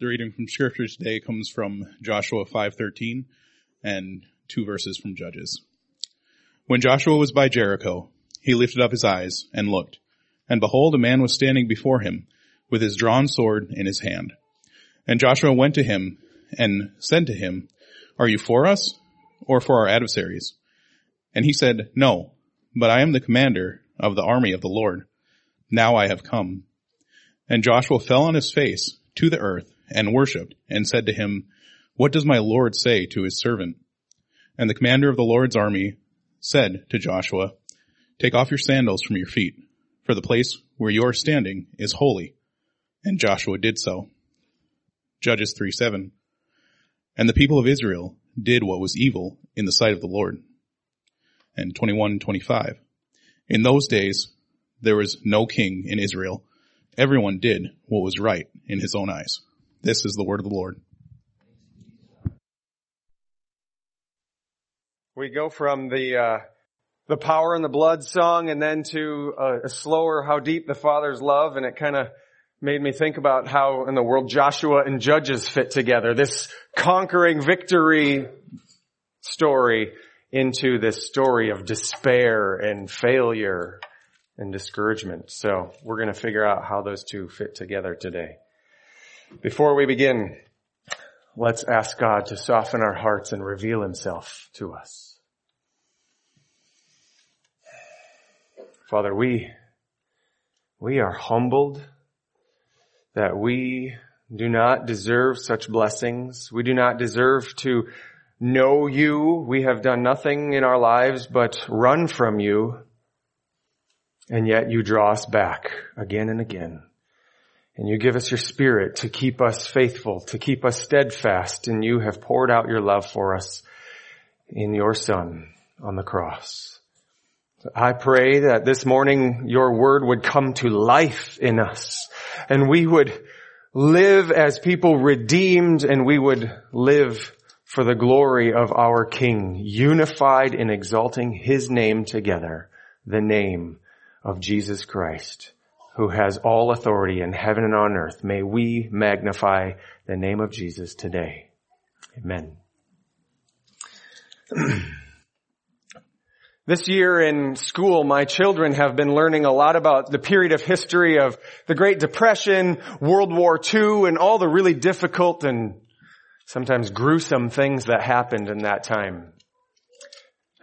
The reading from scripture today comes from Joshua 5:13 and two verses from Judges. When Joshua was by Jericho, he lifted up his eyes and looked, and behold, a man was standing before him with his drawn sword in his hand. And Joshua went to him and said to him, Are you for us or for our adversaries? And he said, No, but I am the commander of the army of the Lord. Now I have come. And Joshua fell on his face to the earth and worshipped and said to him, What does my Lord say to his servant? And the commander of the Lord's army said to Joshua, Take off your sandals from your feet, for the place where you are standing is holy. And Joshua did so. Judges 3 7. And the people of Israel did what was evil in the sight of the Lord. And 21 25. In those days, there was no king in Israel. Everyone did what was right in his own eyes. This is the word of the Lord. We go from the uh, the power and the blood song, and then to a, a slower "How Deep the Father's Love," and it kind of made me think about how in the world Joshua and Judges fit together. This conquering victory story into this story of despair and failure and discouragement. So we're going to figure out how those two fit together today. Before we begin, let's ask God to soften our hearts and reveal himself to us. Father, we, we are humbled that we do not deserve such blessings. We do not deserve to know you. We have done nothing in our lives but run from you. And yet you draw us back again and again. And you give us your spirit to keep us faithful, to keep us steadfast, and you have poured out your love for us in your son on the cross. I pray that this morning your word would come to life in us and we would live as people redeemed and we would live for the glory of our King, unified in exalting his name together, the name of Jesus Christ who has all authority in heaven and on earth. May we magnify the name of Jesus today. Amen. This year in school, my children have been learning a lot about the period of history of the Great Depression, World War II, and all the really difficult and sometimes gruesome things that happened in that time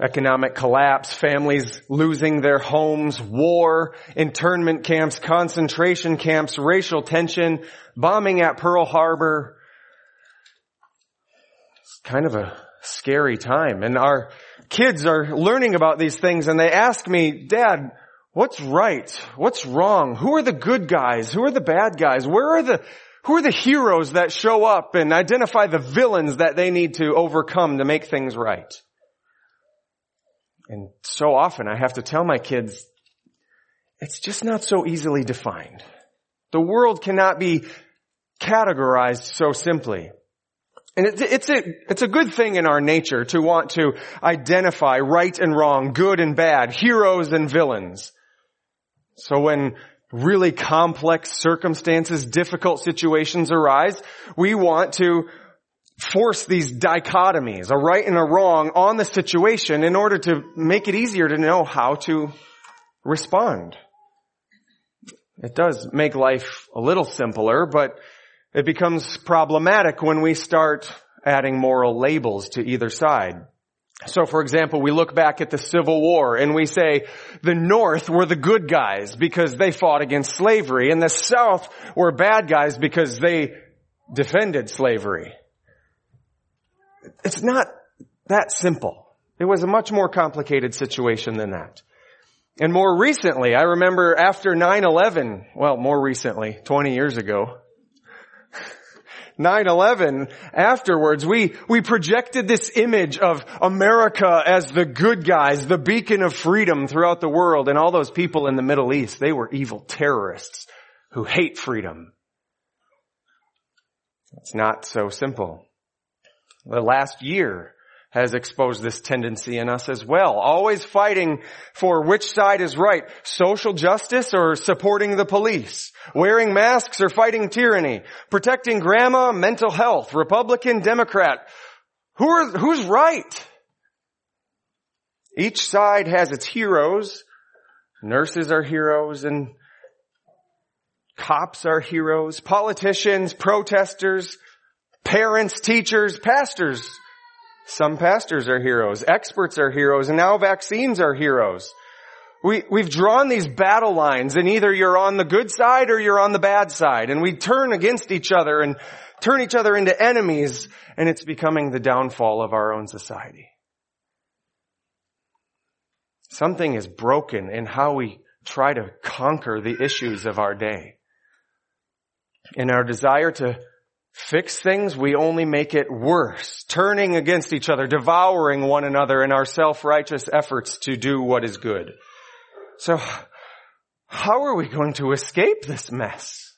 economic collapse, families losing their homes, war, internment camps, concentration camps, racial tension, bombing at Pearl Harbor. It's kind of a scary time. And our kids are learning about these things and they ask me, Dad, what's right? What's wrong? Who are the good guys? Who are the bad guys? Where are the, who are the heroes that show up and identify the villains that they need to overcome to make things right? And so often I have to tell my kids, it's just not so easily defined. The world cannot be categorized so simply. And it's a, it's a good thing in our nature to want to identify right and wrong, good and bad, heroes and villains. So when really complex circumstances, difficult situations arise, we want to force these dichotomies, a right and a wrong, on the situation in order to make it easier to know how to respond. It does make life a little simpler, but it becomes problematic when we start adding moral labels to either side. So for example, we look back at the Civil War and we say the North were the good guys because they fought against slavery and the South were bad guys because they defended slavery. It's not that simple. It was a much more complicated situation than that. And more recently, I remember after 9-11, well, more recently, 20 years ago, 9-11, afterwards, we, we projected this image of America as the good guys, the beacon of freedom throughout the world, and all those people in the Middle East, they were evil terrorists who hate freedom. It's not so simple. The last year has exposed this tendency in us as well. Always fighting for which side is right. Social justice or supporting the police. Wearing masks or fighting tyranny. Protecting grandma, mental health. Republican, Democrat. Who are, who's right? Each side has its heroes. Nurses are heroes and cops are heroes. Politicians, protesters, parents, teachers, pastors some pastors are heroes, experts are heroes, and now vaccines are heroes. We, we've drawn these battle lines and either you're on the good side or you're on the bad side and we turn against each other and turn each other into enemies and it's becoming the downfall of our own society. Something is broken in how we try to conquer the issues of our day. In our desire to fix things, we only make it worse, turning against each other, devouring one another in our self-righteous efforts to do what is good. So, how are we going to escape this mess?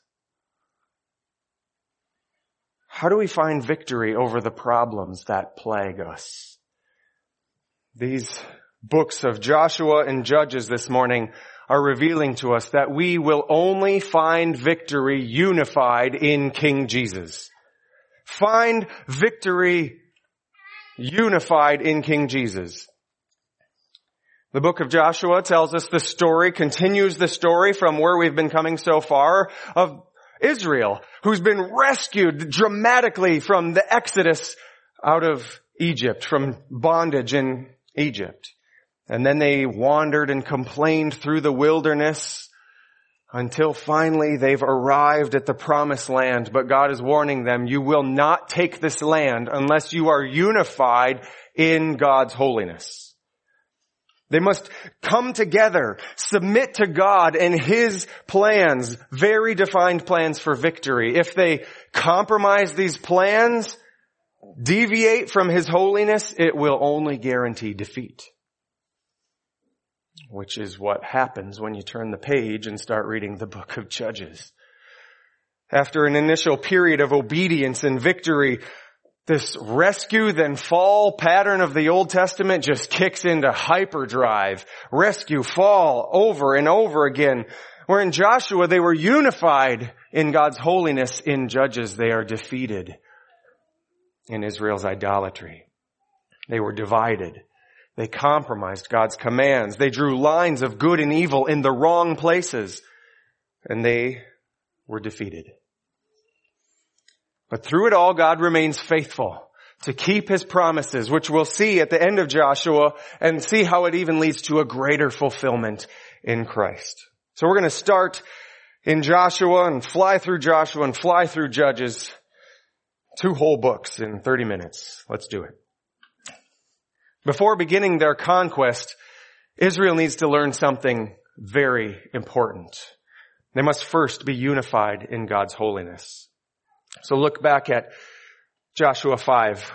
How do we find victory over the problems that plague us? These books of Joshua and Judges this morning are revealing to us that we will only find victory unified in King Jesus. Find victory unified in King Jesus. The book of Joshua tells us the story, continues the story from where we've been coming so far of Israel, who's been rescued dramatically from the exodus out of Egypt, from bondage in Egypt. And then they wandered and complained through the wilderness until finally they've arrived at the promised land. But God is warning them, you will not take this land unless you are unified in God's holiness. They must come together, submit to God and His plans, very defined plans for victory. If they compromise these plans, deviate from His holiness, it will only guarantee defeat which is what happens when you turn the page and start reading the book of Judges. After an initial period of obedience and victory, this rescue then fall pattern of the Old Testament just kicks into hyperdrive. Rescue, fall, over and over again. Where in Joshua they were unified in God's holiness. In Judges they are defeated in Israel's idolatry. They were divided. They compromised God's commands. They drew lines of good and evil in the wrong places. And they were defeated. But through it all, God remains faithful to keep his promises, which we'll see at the end of Joshua and see how it even leads to a greater fulfillment in Christ. So we're going to start in Joshua and fly through Joshua and fly through Judges. Two whole books in 30 minutes. Let's do it. Before beginning their conquest, Israel needs to learn something very important. They must first be unified in God's holiness. So look back at Joshua 5,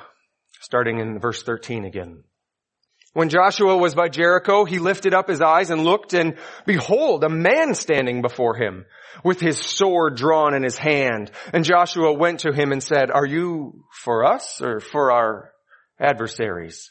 starting in verse 13 again. When Joshua was by Jericho, he lifted up his eyes and looked and behold, a man standing before him with his sword drawn in his hand. And Joshua went to him and said, are you for us or for our adversaries?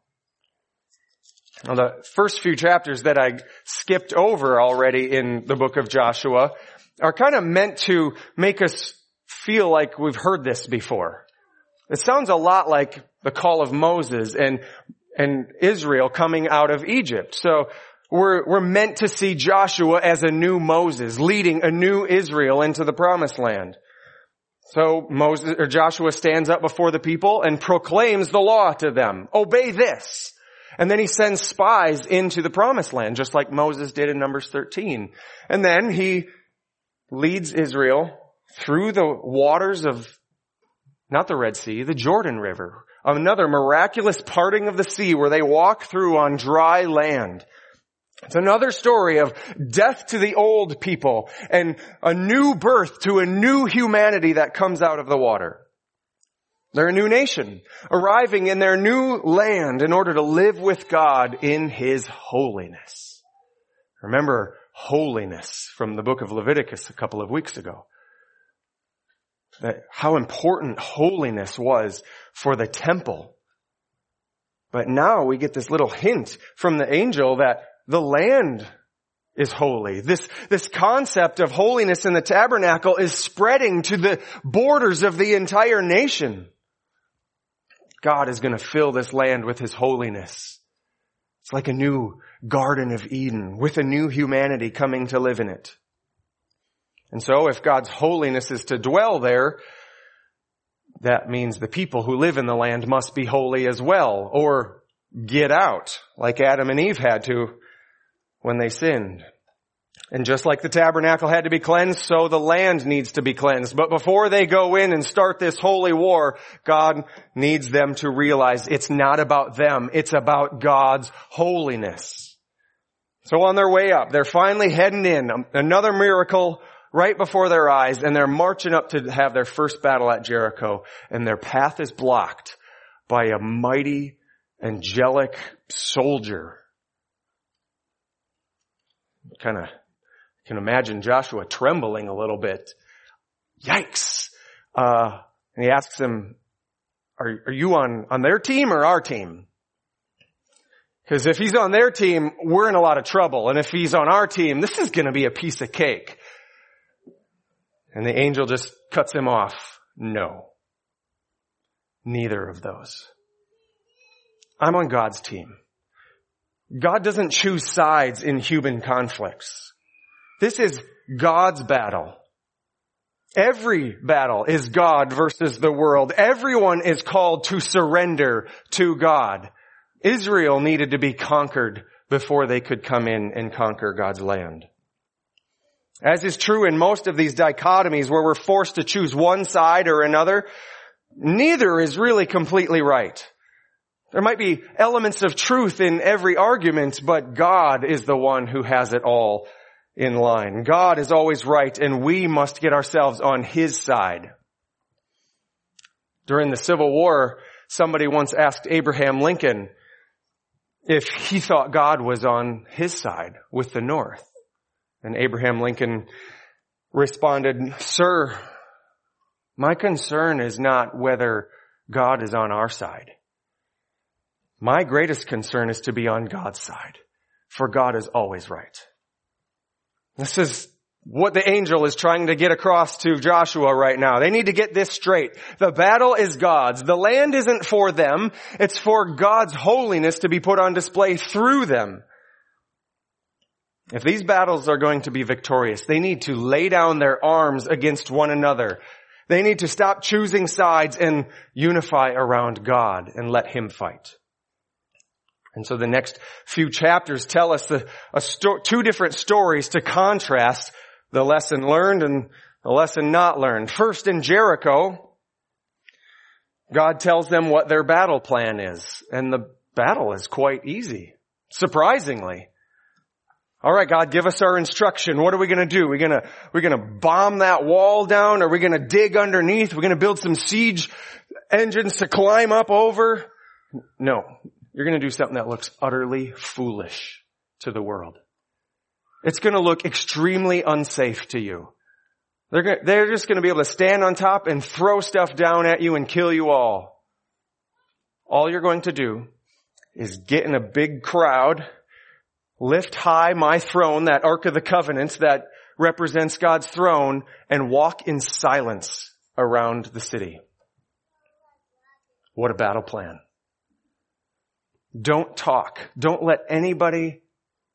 Now the first few chapters that I skipped over already in the book of Joshua are kind of meant to make us feel like we've heard this before. It sounds a lot like the call of Moses and, and Israel coming out of Egypt. So we're, we're meant to see Joshua as a new Moses, leading a new Israel into the promised land. So Moses, or Joshua stands up before the people and proclaims the law to them. Obey this. And then he sends spies into the promised land, just like Moses did in Numbers 13. And then he leads Israel through the waters of, not the Red Sea, the Jordan River. Another miraculous parting of the sea where they walk through on dry land. It's another story of death to the old people and a new birth to a new humanity that comes out of the water. They're a new nation, arriving in their new land in order to live with God in His holiness. Remember holiness from the book of Leviticus a couple of weeks ago. That how important holiness was for the temple. But now we get this little hint from the angel that the land is holy. This, this concept of holiness in the tabernacle is spreading to the borders of the entire nation. God is going to fill this land with His holiness. It's like a new Garden of Eden with a new humanity coming to live in it. And so if God's holiness is to dwell there, that means the people who live in the land must be holy as well, or get out, like Adam and Eve had to when they sinned. And just like the tabernacle had to be cleansed, so the land needs to be cleansed. But before they go in and start this holy war, God needs them to realize it's not about them, it's about God's holiness. So on their way up, they're finally heading in, um, another miracle right before their eyes, and they're marching up to have their first battle at Jericho, and their path is blocked by a mighty, angelic soldier. Kind of can imagine Joshua trembling a little bit. Yikes! Uh, and he asks him, "Are are you on on their team or our team?" Because if he's on their team, we're in a lot of trouble, and if he's on our team, this is going to be a piece of cake. And the angel just cuts him off. No. Neither of those. I'm on God's team. God doesn't choose sides in human conflicts. This is God's battle. Every battle is God versus the world. Everyone is called to surrender to God. Israel needed to be conquered before they could come in and conquer God's land. As is true in most of these dichotomies where we're forced to choose one side or another, neither is really completely right. There might be elements of truth in every argument, but God is the one who has it all in line. God is always right and we must get ourselves on His side. During the Civil War, somebody once asked Abraham Lincoln if he thought God was on his side with the North. And Abraham Lincoln responded, Sir, my concern is not whether God is on our side. My greatest concern is to be on God's side, for God is always right. This is what the angel is trying to get across to Joshua right now. They need to get this straight. The battle is God's. The land isn't for them. It's for God's holiness to be put on display through them. If these battles are going to be victorious, they need to lay down their arms against one another. They need to stop choosing sides and unify around God and let Him fight. And so the next few chapters tell us sto- two different stories to contrast the lesson learned and the lesson not learned. First in Jericho, God tells them what their battle plan is. And the battle is quite easy. Surprisingly. Alright, God, give us our instruction. What are we gonna do? We're gonna, we're gonna bomb that wall down? Are we gonna dig underneath? We're gonna build some siege engines to climb up over? No. You're going to do something that looks utterly foolish to the world. It's going to look extremely unsafe to you. They're, going, they're just going to be able to stand on top and throw stuff down at you and kill you all. All you're going to do is get in a big crowd, lift high my throne, that Ark of the Covenant that represents God's throne, and walk in silence around the city. What a battle plan. Don't talk. Don't let anybody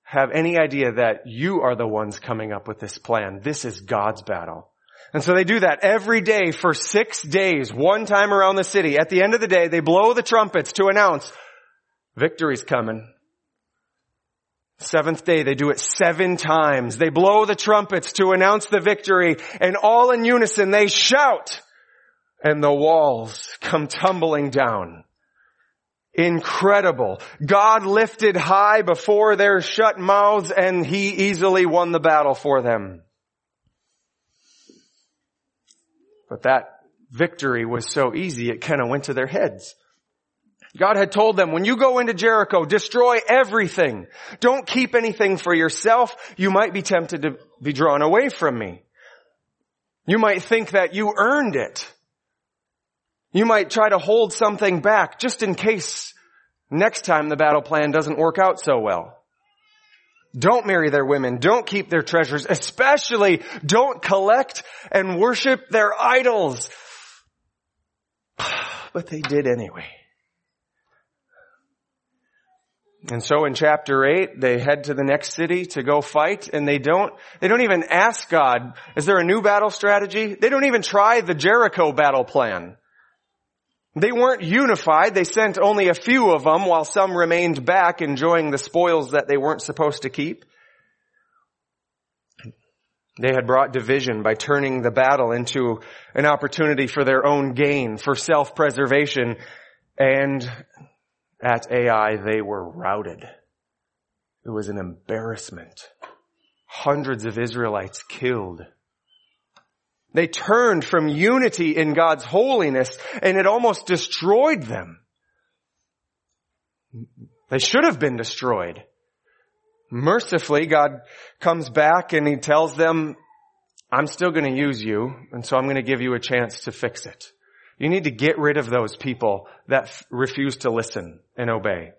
have any idea that you are the ones coming up with this plan. This is God's battle. And so they do that every day for six days, one time around the city. At the end of the day, they blow the trumpets to announce victory's coming. Seventh day, they do it seven times. They blow the trumpets to announce the victory and all in unison they shout and the walls come tumbling down incredible. God lifted high before their shut mouths and he easily won the battle for them. But that victory was so easy it kind of went to their heads. God had told them, when you go into Jericho, destroy everything. Don't keep anything for yourself. You might be tempted to be drawn away from me. You might think that you earned it. You might try to hold something back just in case next time the battle plan doesn't work out so well. Don't marry their women. Don't keep their treasures. Especially don't collect and worship their idols. But they did anyway. And so in chapter 8, they head to the next city to go fight and they don't, they don't even ask God, is there a new battle strategy? They don't even try the Jericho battle plan. They weren't unified. They sent only a few of them while some remained back enjoying the spoils that they weren't supposed to keep. They had brought division by turning the battle into an opportunity for their own gain, for self-preservation, and at Ai they were routed. It was an embarrassment. Hundreds of Israelites killed. They turned from unity in God's holiness and it almost destroyed them. They should have been destroyed. Mercifully, God comes back and he tells them, I'm still going to use you, and so I'm going to give you a chance to fix it. You need to get rid of those people that f- refuse to listen and obey.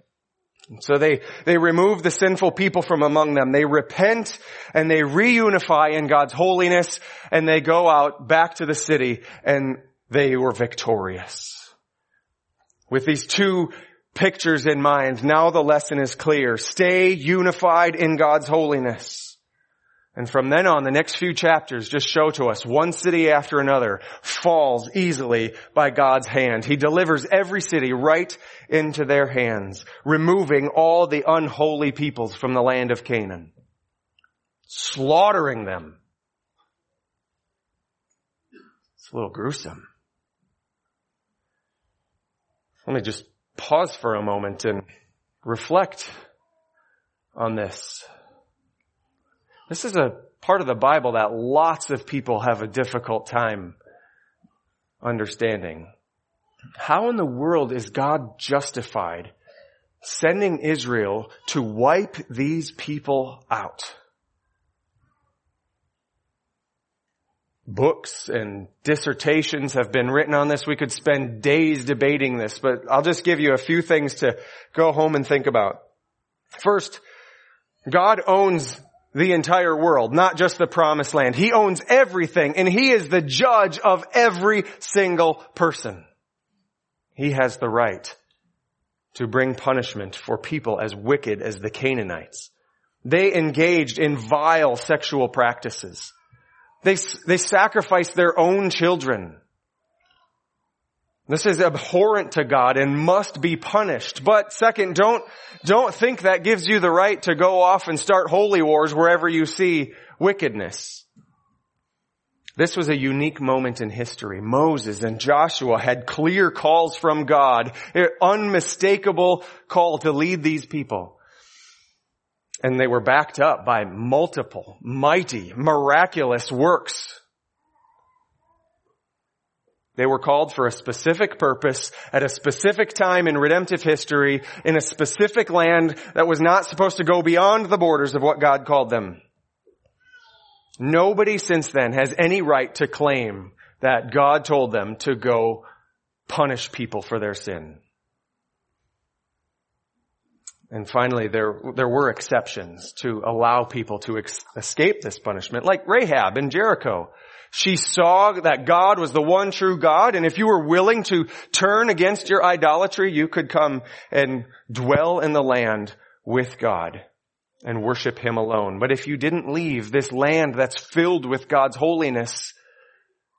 So they, they remove the sinful people from among them. They repent and they reunify in God's holiness and they go out back to the city and they were victorious. With these two pictures in mind, now the lesson is clear. Stay unified in God's holiness. And from then on, the next few chapters just show to us one city after another falls easily by God's hand. He delivers every city right into their hands, removing all the unholy peoples from the land of Canaan, slaughtering them. It's a little gruesome. Let me just pause for a moment and reflect on this. This is a part of the Bible that lots of people have a difficult time understanding. How in the world is God justified sending Israel to wipe these people out? Books and dissertations have been written on this. We could spend days debating this, but I'll just give you a few things to go home and think about. First, God owns the entire world, not just the promised land. He owns everything and he is the judge of every single person. He has the right to bring punishment for people as wicked as the Canaanites. They engaged in vile sexual practices. They, they sacrificed their own children. This is abhorrent to God and must be punished. But second, don't, don't think that gives you the right to go off and start holy wars wherever you see wickedness. This was a unique moment in history. Moses and Joshua had clear calls from God, an unmistakable call to lead these people. And they were backed up by multiple, mighty, miraculous works they were called for a specific purpose at a specific time in redemptive history in a specific land that was not supposed to go beyond the borders of what God called them. Nobody since then has any right to claim that God told them to go punish people for their sin. And finally, there, there were exceptions to allow people to ex- escape this punishment, like Rahab in Jericho. She saw that God was the one true God, and if you were willing to turn against your idolatry, you could come and dwell in the land with God and worship Him alone. But if you didn't leave, this land that's filled with God's holiness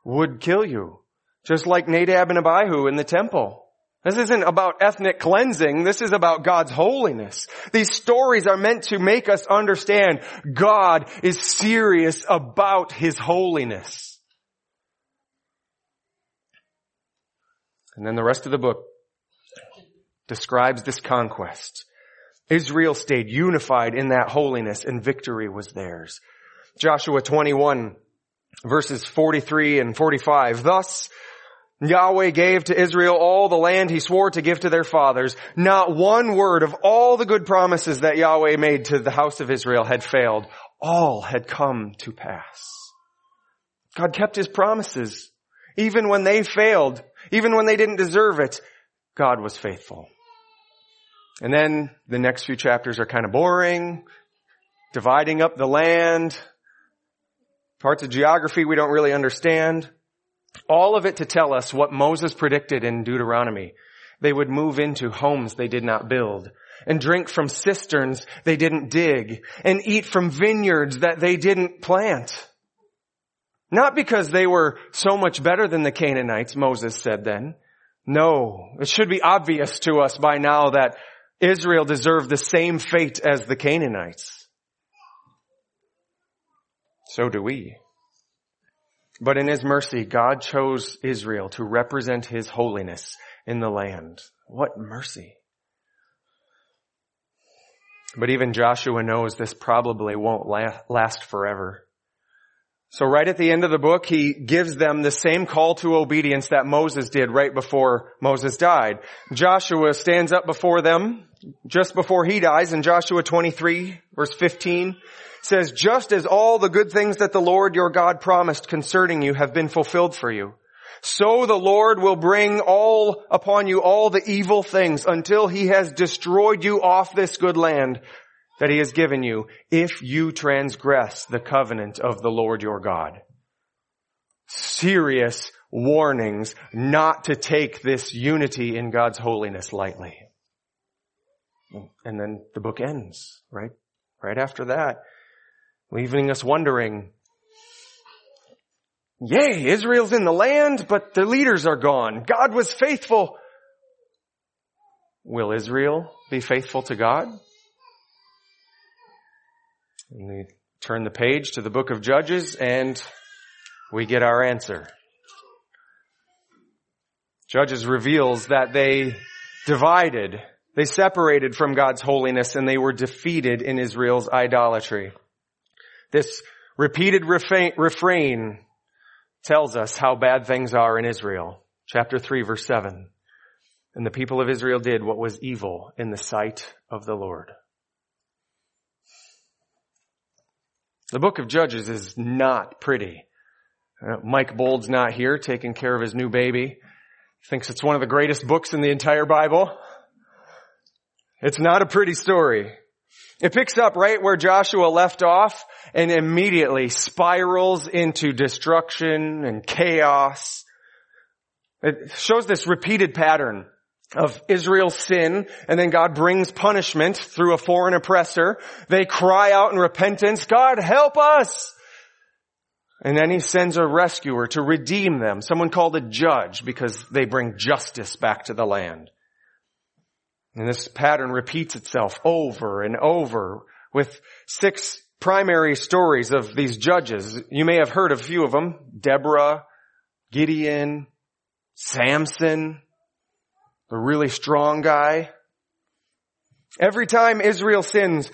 would kill you. Just like Nadab and Abihu in the temple. This isn't about ethnic cleansing. This is about God's holiness. These stories are meant to make us understand God is serious about His holiness. And then the rest of the book describes this conquest. Israel stayed unified in that holiness and victory was theirs. Joshua 21 verses 43 and 45. Thus, Yahweh gave to Israel all the land he swore to give to their fathers. Not one word of all the good promises that Yahweh made to the house of Israel had failed. All had come to pass. God kept his promises. Even when they failed, even when they didn't deserve it, God was faithful. And then the next few chapters are kind of boring, dividing up the land, parts of geography we don't really understand. All of it to tell us what Moses predicted in Deuteronomy. They would move into homes they did not build and drink from cisterns they didn't dig and eat from vineyards that they didn't plant. Not because they were so much better than the Canaanites, Moses said then. No, it should be obvious to us by now that Israel deserved the same fate as the Canaanites. So do we. But in His mercy, God chose Israel to represent His holiness in the land. What mercy. But even Joshua knows this probably won't last forever. So right at the end of the book, he gives them the same call to obedience that Moses did right before Moses died. Joshua stands up before them just before he dies in Joshua 23 verse 15 says, just as all the good things that the Lord your God promised concerning you have been fulfilled for you, so the Lord will bring all upon you all the evil things until he has destroyed you off this good land that he has given you if you transgress the covenant of the Lord your God. Serious warnings not to take this unity in God's holiness lightly. And then the book ends, right? Right after that, leaving us wondering, yay, Israel's in the land, but the leaders are gone. God was faithful. Will Israel be faithful to God? And we turn the page to the book of Judges and we get our answer. Judges reveals that they divided, they separated from God's holiness and they were defeated in Israel's idolatry. This repeated refrain tells us how bad things are in Israel. Chapter 3 verse 7. And the people of Israel did what was evil in the sight of the Lord. The book of Judges is not pretty. Uh, Mike Bold's not here taking care of his new baby. Thinks it's one of the greatest books in the entire Bible. It's not a pretty story. It picks up right where Joshua left off and immediately spirals into destruction and chaos. It shows this repeated pattern of Israel's sin, and then God brings punishment through a foreign oppressor. They cry out in repentance, God help us! And then he sends a rescuer to redeem them, someone called a judge, because they bring justice back to the land. And this pattern repeats itself over and over with six primary stories of these judges. You may have heard a few of them. Deborah, Gideon, Samson, the really strong guy. Every time Israel sins,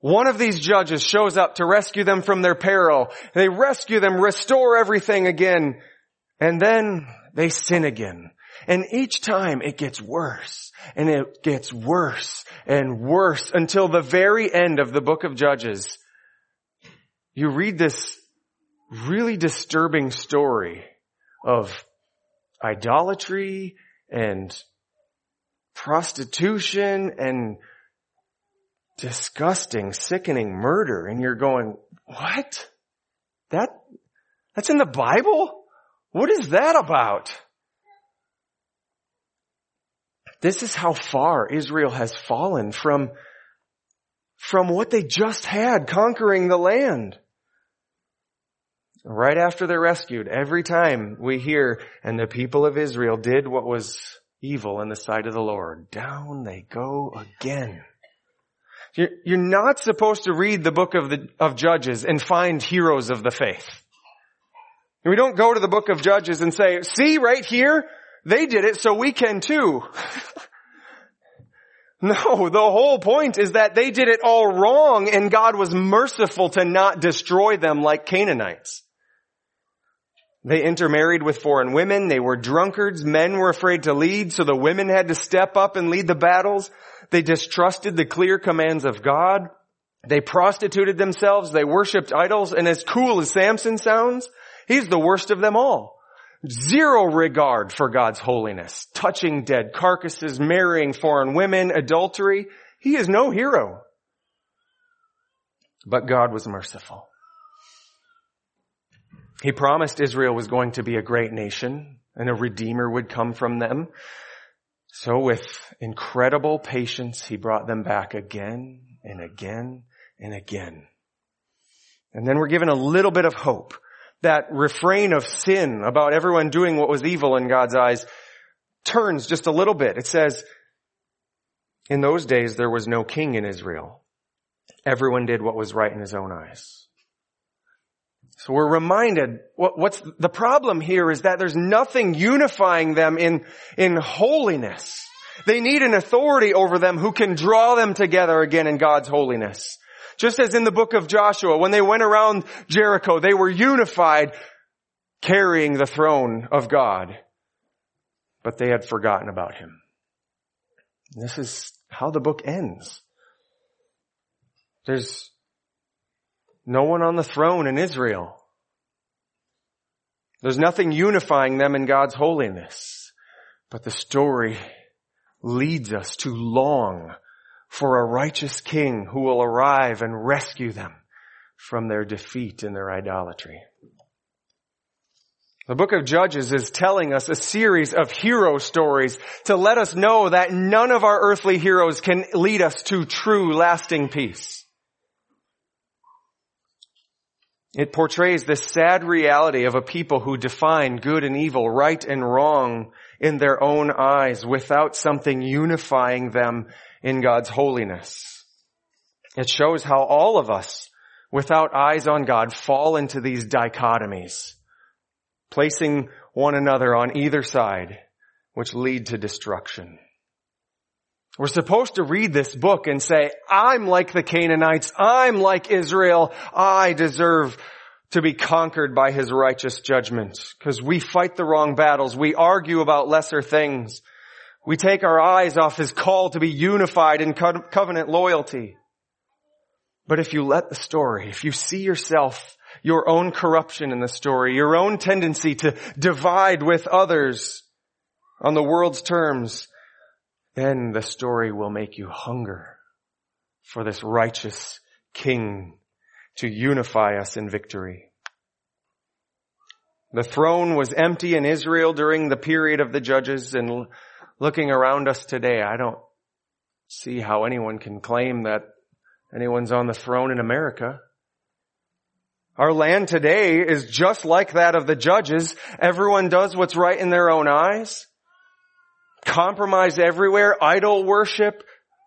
one of these judges shows up to rescue them from their peril. They rescue them, restore everything again, and then they sin again. And each time it gets worse and it gets worse and worse until the very end of the book of Judges. You read this really disturbing story of idolatry and prostitution and disgusting, sickening murder. And you're going, what? That, that's in the Bible? What is that about? This is how far Israel has fallen from, from what they just had conquering the land. Right after they're rescued, every time we hear, and the people of Israel did what was evil in the sight of the Lord. Down they go again. You're, you're not supposed to read the book of the, of Judges and find heroes of the faith. We don't go to the book of Judges and say, see right here, they did it so we can too. No, the whole point is that they did it all wrong and God was merciful to not destroy them like Canaanites. They intermarried with foreign women. They were drunkards. Men were afraid to lead, so the women had to step up and lead the battles. They distrusted the clear commands of God. They prostituted themselves. They worshiped idols. And as cool as Samson sounds, he's the worst of them all. Zero regard for God's holiness. Touching dead carcasses, marrying foreign women, adultery. He is no hero. But God was merciful. He promised Israel was going to be a great nation and a redeemer would come from them. So with incredible patience, he brought them back again and again and again. And then we're given a little bit of hope. That refrain of sin about everyone doing what was evil in God's eyes turns just a little bit. It says, in those days there was no king in Israel. Everyone did what was right in his own eyes. So we're reminded what, what's the problem here is that there's nothing unifying them in, in holiness. They need an authority over them who can draw them together again in God's holiness. Just as in the book of Joshua, when they went around Jericho, they were unified carrying the throne of God, but they had forgotten about him. This is how the book ends. There's no one on the throne in Israel. There's nothing unifying them in God's holiness. But the story leads us to long for a righteous king who will arrive and rescue them from their defeat and their idolatry. The book of Judges is telling us a series of hero stories to let us know that none of our earthly heroes can lead us to true lasting peace. It portrays the sad reality of a people who define good and evil, right and wrong in their own eyes without something unifying them in God's holiness. It shows how all of us, without eyes on God, fall into these dichotomies, placing one another on either side, which lead to destruction. We're supposed to read this book and say, I'm like the Canaanites. I'm like Israel. I deserve to be conquered by his righteous judgment because we fight the wrong battles. We argue about lesser things. We take our eyes off his call to be unified in co- covenant loyalty. But if you let the story, if you see yourself, your own corruption in the story, your own tendency to divide with others on the world's terms, then the story will make you hunger for this righteous king to unify us in victory. The throne was empty in Israel during the period of the judges and looking around us today, I don't see how anyone can claim that anyone's on the throne in America. Our land today is just like that of the judges. Everyone does what's right in their own eyes compromise everywhere, idol worship,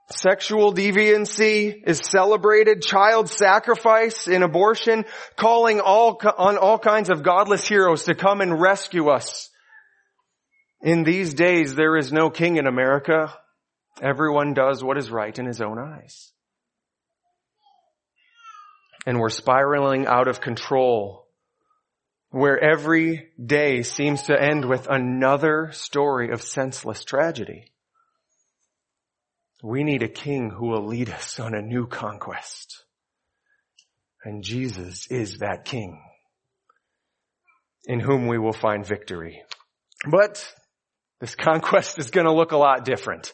sexual deviancy is celebrated, child sacrifice in abortion, calling all, on all kinds of godless heroes to come and rescue us. In these days, there is no king in America. Everyone does what is right in his own eyes. And we're spiraling out of control where every day seems to end with another story of senseless tragedy. We need a king who will lead us on a new conquest. And Jesus is that king in whom we will find victory. But this conquest is going to look a lot different.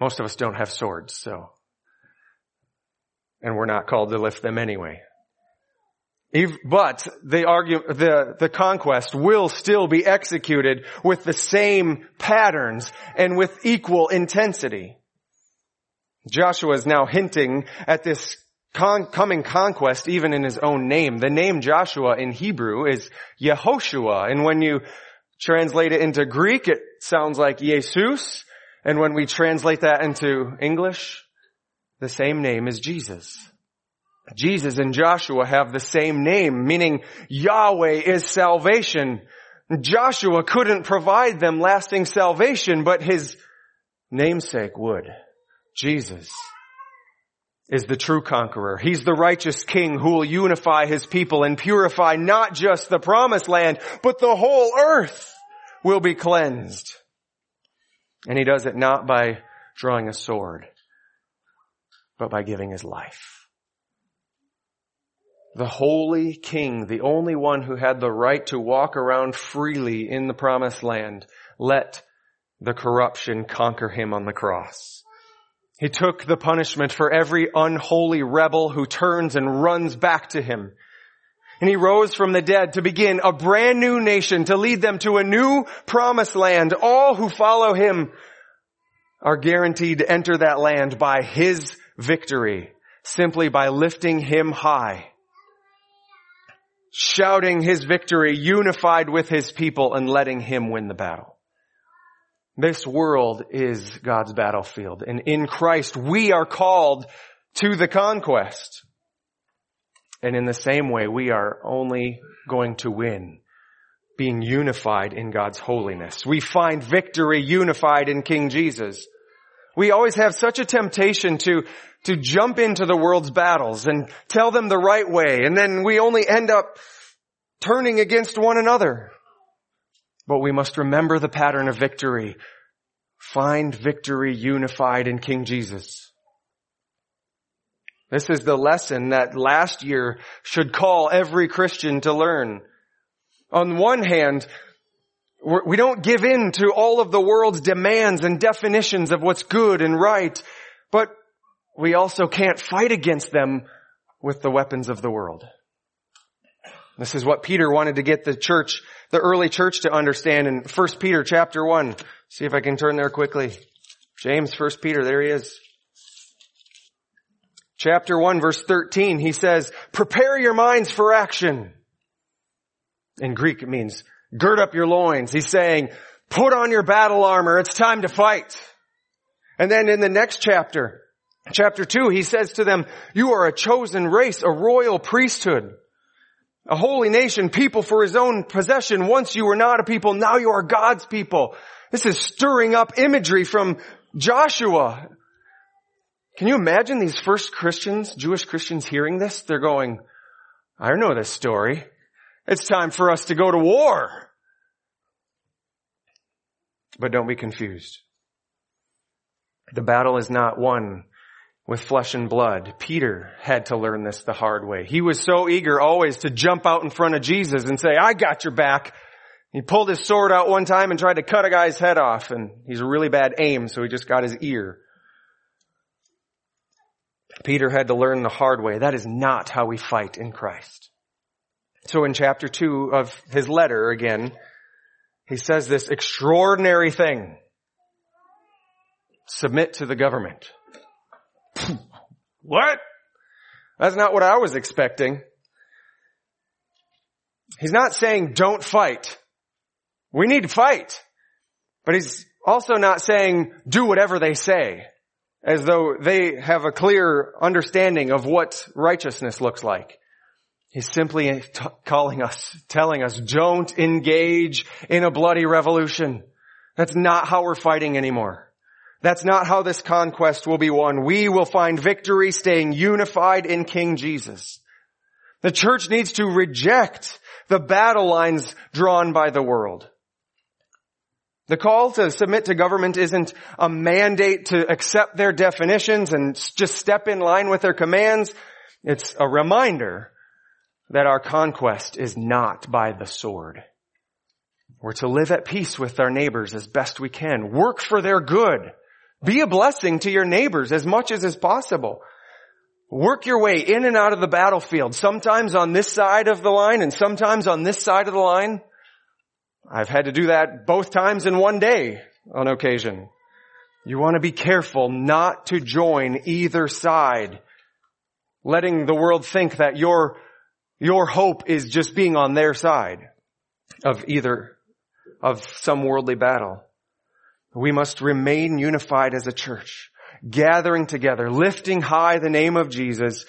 Most of us don't have swords, so. And we're not called to lift them anyway. But the argue, the, the conquest will still be executed with the same patterns and with equal intensity. Joshua is now hinting at this con- coming conquest even in his own name. The name Joshua in Hebrew is Yehoshua, and when you translate it into Greek, it sounds like Jesus, and when we translate that into English, the same name is Jesus. Jesus and Joshua have the same name, meaning Yahweh is salvation. Joshua couldn't provide them lasting salvation, but his namesake would. Jesus is the true conqueror. He's the righteous king who will unify his people and purify not just the promised land, but the whole earth will be cleansed. And he does it not by drawing a sword, but by giving his life. The holy king, the only one who had the right to walk around freely in the promised land, let the corruption conquer him on the cross. He took the punishment for every unholy rebel who turns and runs back to him. And he rose from the dead to begin a brand new nation to lead them to a new promised land. All who follow him are guaranteed to enter that land by his victory, simply by lifting him high, shouting his victory, unified with his people and letting him win the battle. This world is God's battlefield. And in Christ, we are called to the conquest. And in the same way, we are only going to win being unified in God's holiness. We find victory unified in King Jesus. We always have such a temptation to, to jump into the world's battles and tell them the right way. And then we only end up turning against one another. But we must remember the pattern of victory. Find victory unified in King Jesus. This is the lesson that last year should call every Christian to learn. On one hand, we don't give in to all of the world's demands and definitions of what's good and right, but we also can't fight against them with the weapons of the world. This is what Peter wanted to get the church, the early church to understand in 1 Peter chapter 1. See if I can turn there quickly. James, 1 Peter, there he is. Chapter 1 verse 13, he says, prepare your minds for action. In Greek it means gird up your loins. He's saying, put on your battle armor. It's time to fight. And then in the next chapter, chapter 2, he says to them, you are a chosen race, a royal priesthood a holy nation, people for his own possession. Once you were not a people, now you are God's people. This is stirring up imagery from Joshua. Can you imagine these first Christians, Jewish Christians hearing this? They're going, I know this story. It's time for us to go to war. But don't be confused. The battle is not won with flesh and blood. Peter had to learn this the hard way. He was so eager always to jump out in front of Jesus and say, I got your back. He pulled his sword out one time and tried to cut a guy's head off and he's a really bad aim, so he just got his ear. Peter had to learn the hard way. That is not how we fight in Christ. So in chapter two of his letter again, he says this extraordinary thing. Submit to the government. what? That's not what I was expecting. He's not saying don't fight. We need to fight. But he's also not saying do whatever they say as though they have a clear understanding of what righteousness looks like. He's simply t- calling us, telling us, don't engage in a bloody revolution. That's not how we're fighting anymore. That's not how this conquest will be won. We will find victory staying unified in King Jesus. The church needs to reject the battle lines drawn by the world. The call to submit to government isn't a mandate to accept their definitions and just step in line with their commands. It's a reminder that our conquest is not by the sword. We're to live at peace with our neighbors as best we can. Work for their good. Be a blessing to your neighbors as much as is possible. Work your way in and out of the battlefield, sometimes on this side of the line and sometimes on this side of the line. I've had to do that both times in one day on occasion. You want to be careful not to join either side, letting the world think that your, your hope is just being on their side of either, of some worldly battle. We must remain unified as a church, gathering together, lifting high the name of Jesus,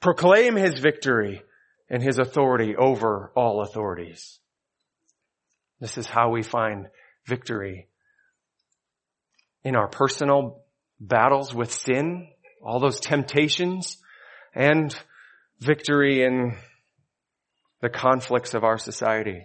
proclaim his victory and his authority over all authorities. This is how we find victory in our personal battles with sin, all those temptations, and victory in the conflicts of our society.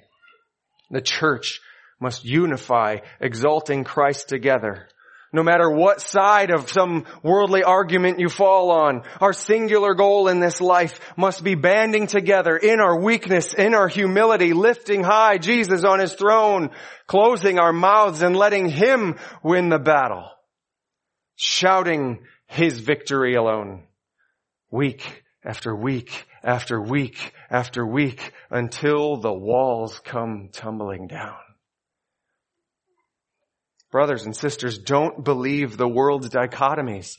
The church must unify, exalting Christ together. No matter what side of some worldly argument you fall on, our singular goal in this life must be banding together in our weakness, in our humility, lifting high Jesus on his throne, closing our mouths and letting him win the battle, shouting his victory alone, week after week after week after week until the walls come tumbling down. Brothers and sisters, don't believe the world's dichotomies.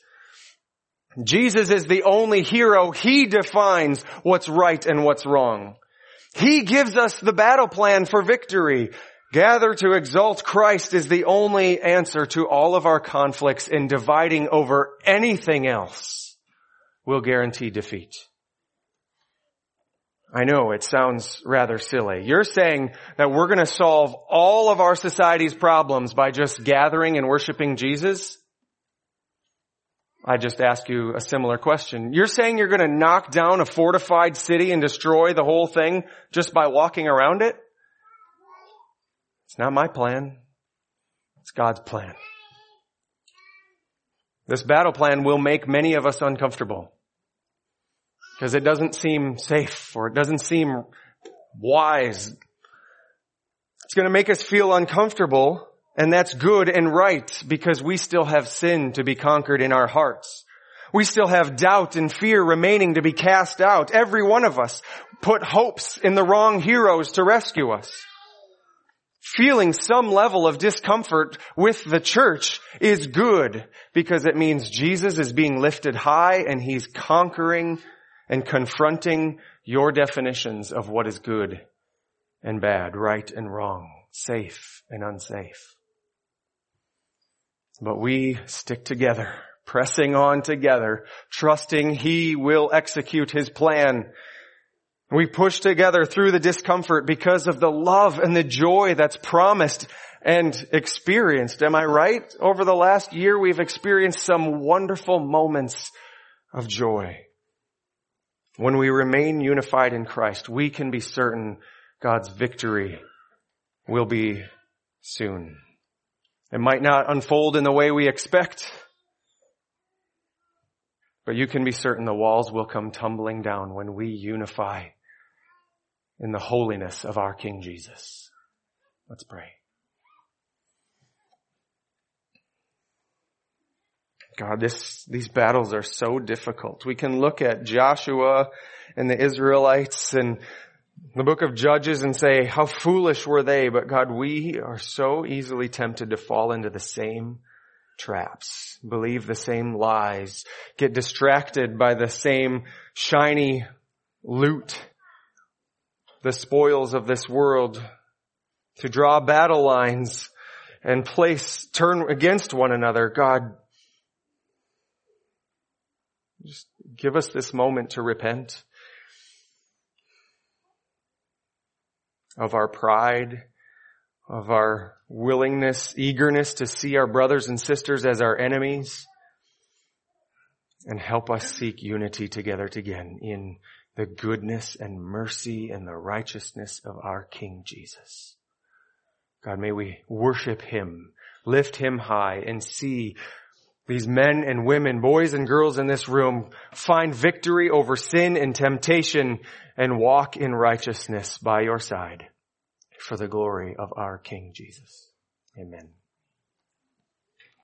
Jesus is the only hero. He defines what's right and what's wrong. He gives us the battle plan for victory. Gather to exalt Christ is the only answer to all of our conflicts in dividing over anything else will guarantee defeat. I know it sounds rather silly. You're saying that we're going to solve all of our society's problems by just gathering and worshiping Jesus? I just ask you a similar question. You're saying you're going to knock down a fortified city and destroy the whole thing just by walking around it? It's not my plan. It's God's plan. This battle plan will make many of us uncomfortable because it doesn't seem safe or it doesn't seem wise. It's going to make us feel uncomfortable and that's good and right because we still have sin to be conquered in our hearts. We still have doubt and fear remaining to be cast out. Every one of us put hopes in the wrong heroes to rescue us. Feeling some level of discomfort with the church is good because it means Jesus is being lifted high and he's conquering and confronting your definitions of what is good and bad, right and wrong, safe and unsafe. But we stick together, pressing on together, trusting He will execute His plan. We push together through the discomfort because of the love and the joy that's promised and experienced. Am I right? Over the last year, we've experienced some wonderful moments of joy. When we remain unified in Christ, we can be certain God's victory will be soon. It might not unfold in the way we expect, but you can be certain the walls will come tumbling down when we unify in the holiness of our King Jesus. Let's pray. God, this, these battles are so difficult. We can look at Joshua and the Israelites and the book of Judges and say, how foolish were they? But God, we are so easily tempted to fall into the same traps, believe the same lies, get distracted by the same shiny loot, the spoils of this world, to draw battle lines and place, turn against one another. God, just give us this moment to repent of our pride, of our willingness, eagerness to see our brothers and sisters as our enemies, and help us seek unity together again in the goodness and mercy and the righteousness of our King Jesus. God, may we worship Him, lift Him high, and see these men and women, boys and girls in this room find victory over sin and temptation and walk in righteousness by your side for the glory of our King Jesus. Amen.